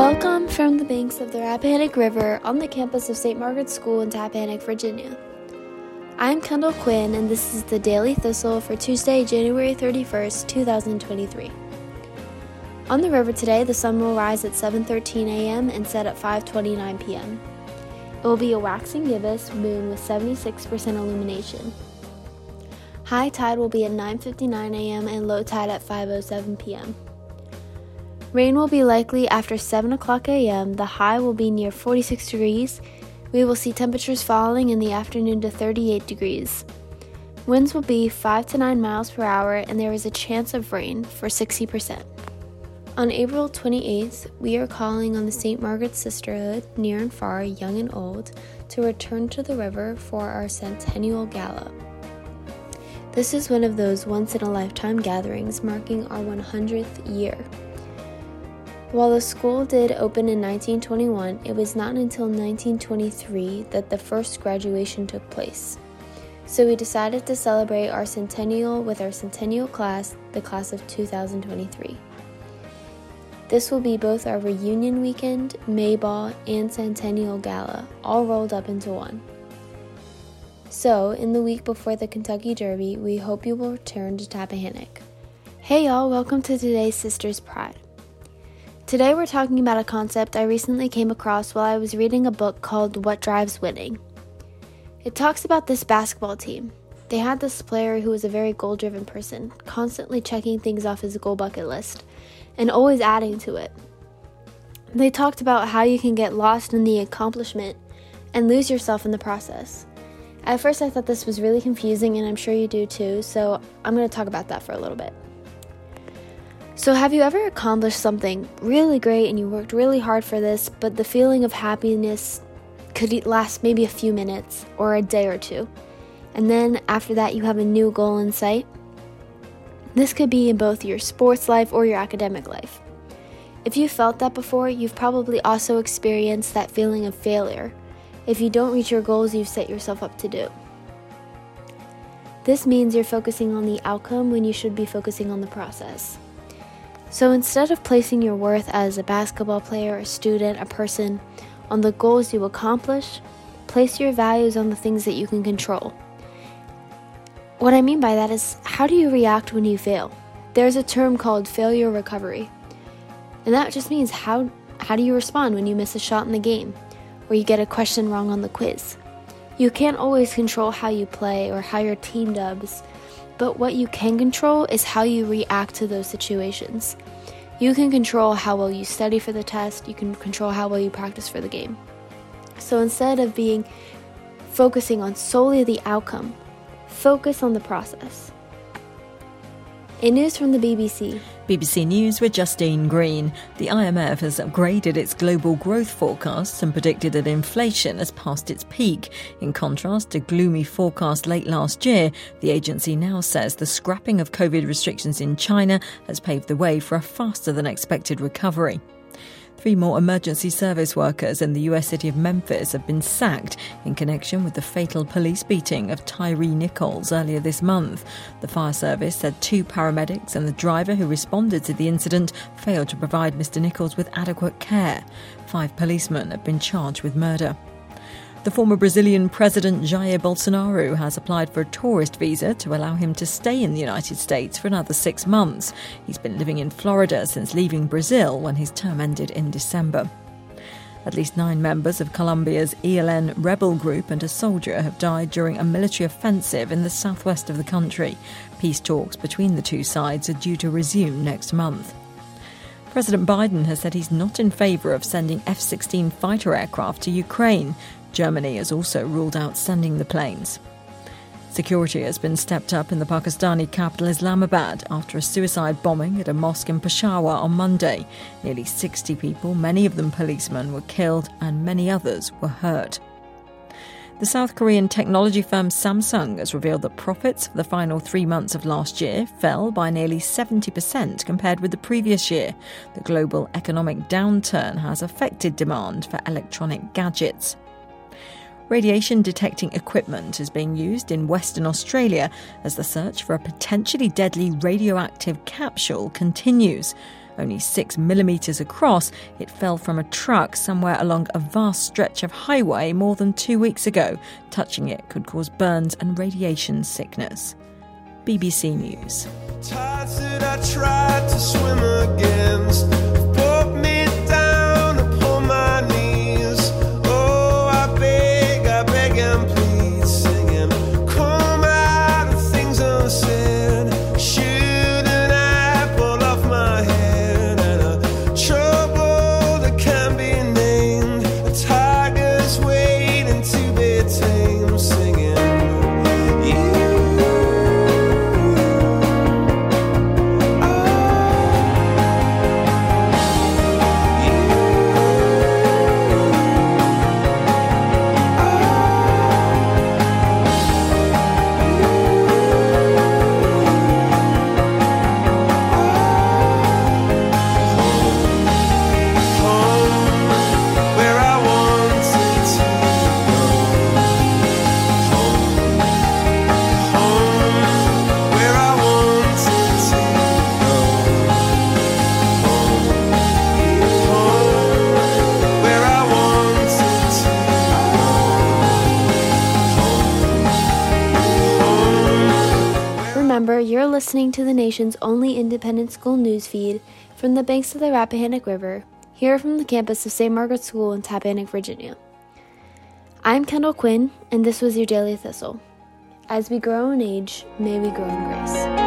Welcome from the banks of the Rappahannock River on the campus of St. Margaret's School in Tappahannock, Virginia. I'm Kendall Quinn, and this is the Daily Thistle for Tuesday, January 31st, 2023. On the river today, the sun will rise at 7:13 a.m. and set at 5:29 p.m. It will be a waxing gibbous moon with 76% illumination. High tide will be at 9:59 a.m. and low tide at 5:07 p.m. Rain will be likely after 7 o'clock a.m. The high will be near 46 degrees. We will see temperatures falling in the afternoon to 38 degrees. Winds will be 5 to 9 miles per hour, and there is a chance of rain for 60%. On April 28th, we are calling on the St. Margaret's Sisterhood, near and far, young and old, to return to the river for our Centennial Gala. This is one of those once in a lifetime gatherings marking our 100th year. While the school did open in 1921, it was not until 1923 that the first graduation took place. So we decided to celebrate our centennial with our centennial class, the class of 2023. This will be both our reunion weekend, May Ball, and Centennial Gala, all rolled up into one. So, in the week before the Kentucky Derby, we hope you will return to Tappahannock. Hey y'all, welcome to today's Sisters Pride. Today we're talking about a concept I recently came across while I was reading a book called What Drives Winning. It talks about this basketball team. They had this player who was a very goal driven person, constantly checking things off his goal bucket list and always adding to it. They talked about how you can get lost in the accomplishment and lose yourself in the process. At first, I thought this was really confusing, and I'm sure you do too, so I'm going to talk about that for a little bit. So, have you ever accomplished something really great and you worked really hard for this, but the feeling of happiness could last maybe a few minutes or a day or two? And then after that, you have a new goal in sight? This could be in both your sports life or your academic life. If you felt that before, you've probably also experienced that feeling of failure if you don't reach your goals you've set yourself up to do. This means you're focusing on the outcome when you should be focusing on the process. So instead of placing your worth as a basketball player, a student, a person on the goals you accomplish, place your values on the things that you can control. What I mean by that is, how do you react when you fail? There's a term called failure recovery. And that just means how, how do you respond when you miss a shot in the game or you get a question wrong on the quiz? You can't always control how you play or how your team does, but what you can control is how you react to those situations. You can control how well you study for the test, you can control how well you practice for the game. So instead of being focusing on solely the outcome, Focus on the process. In news from the BBC. BBC News with Justine Green. The IMF has upgraded its global growth forecasts and predicted that inflation has passed its peak. In contrast to gloomy forecast late last year, the agency now says the scrapping of COVID restrictions in China has paved the way for a faster than expected recovery. Three more emergency service workers in the US city of Memphis have been sacked in connection with the fatal police beating of Tyree Nichols earlier this month. The fire service said two paramedics and the driver who responded to the incident failed to provide Mr. Nichols with adequate care. Five policemen have been charged with murder. The former Brazilian President Jair Bolsonaro has applied for a tourist visa to allow him to stay in the United States for another six months. He's been living in Florida since leaving Brazil when his term ended in December. At least nine members of Colombia's ELN rebel group and a soldier have died during a military offensive in the southwest of the country. Peace talks between the two sides are due to resume next month. President Biden has said he's not in favour of sending F 16 fighter aircraft to Ukraine. Germany has also ruled out sending the planes. Security has been stepped up in the Pakistani capital Islamabad after a suicide bombing at a mosque in Peshawar on Monday. Nearly 60 people, many of them policemen, were killed and many others were hurt. The South Korean technology firm Samsung has revealed that profits for the final three months of last year fell by nearly 70% compared with the previous year. The global economic downturn has affected demand for electronic gadgets. Radiation detecting equipment is being used in Western Australia as the search for a potentially deadly radioactive capsule continues. Only six millimetres across, it fell from a truck somewhere along a vast stretch of highway more than two weeks ago. Touching it could cause burns and radiation sickness. BBC News. Listening to the nation's only independent school news feed from the banks of the Rappahannock River, here from the campus of St. Margaret's School in Tappahannock, Virginia. I'm Kendall Quinn, and this was your Daily Thistle. As we grow in age, may we grow in grace.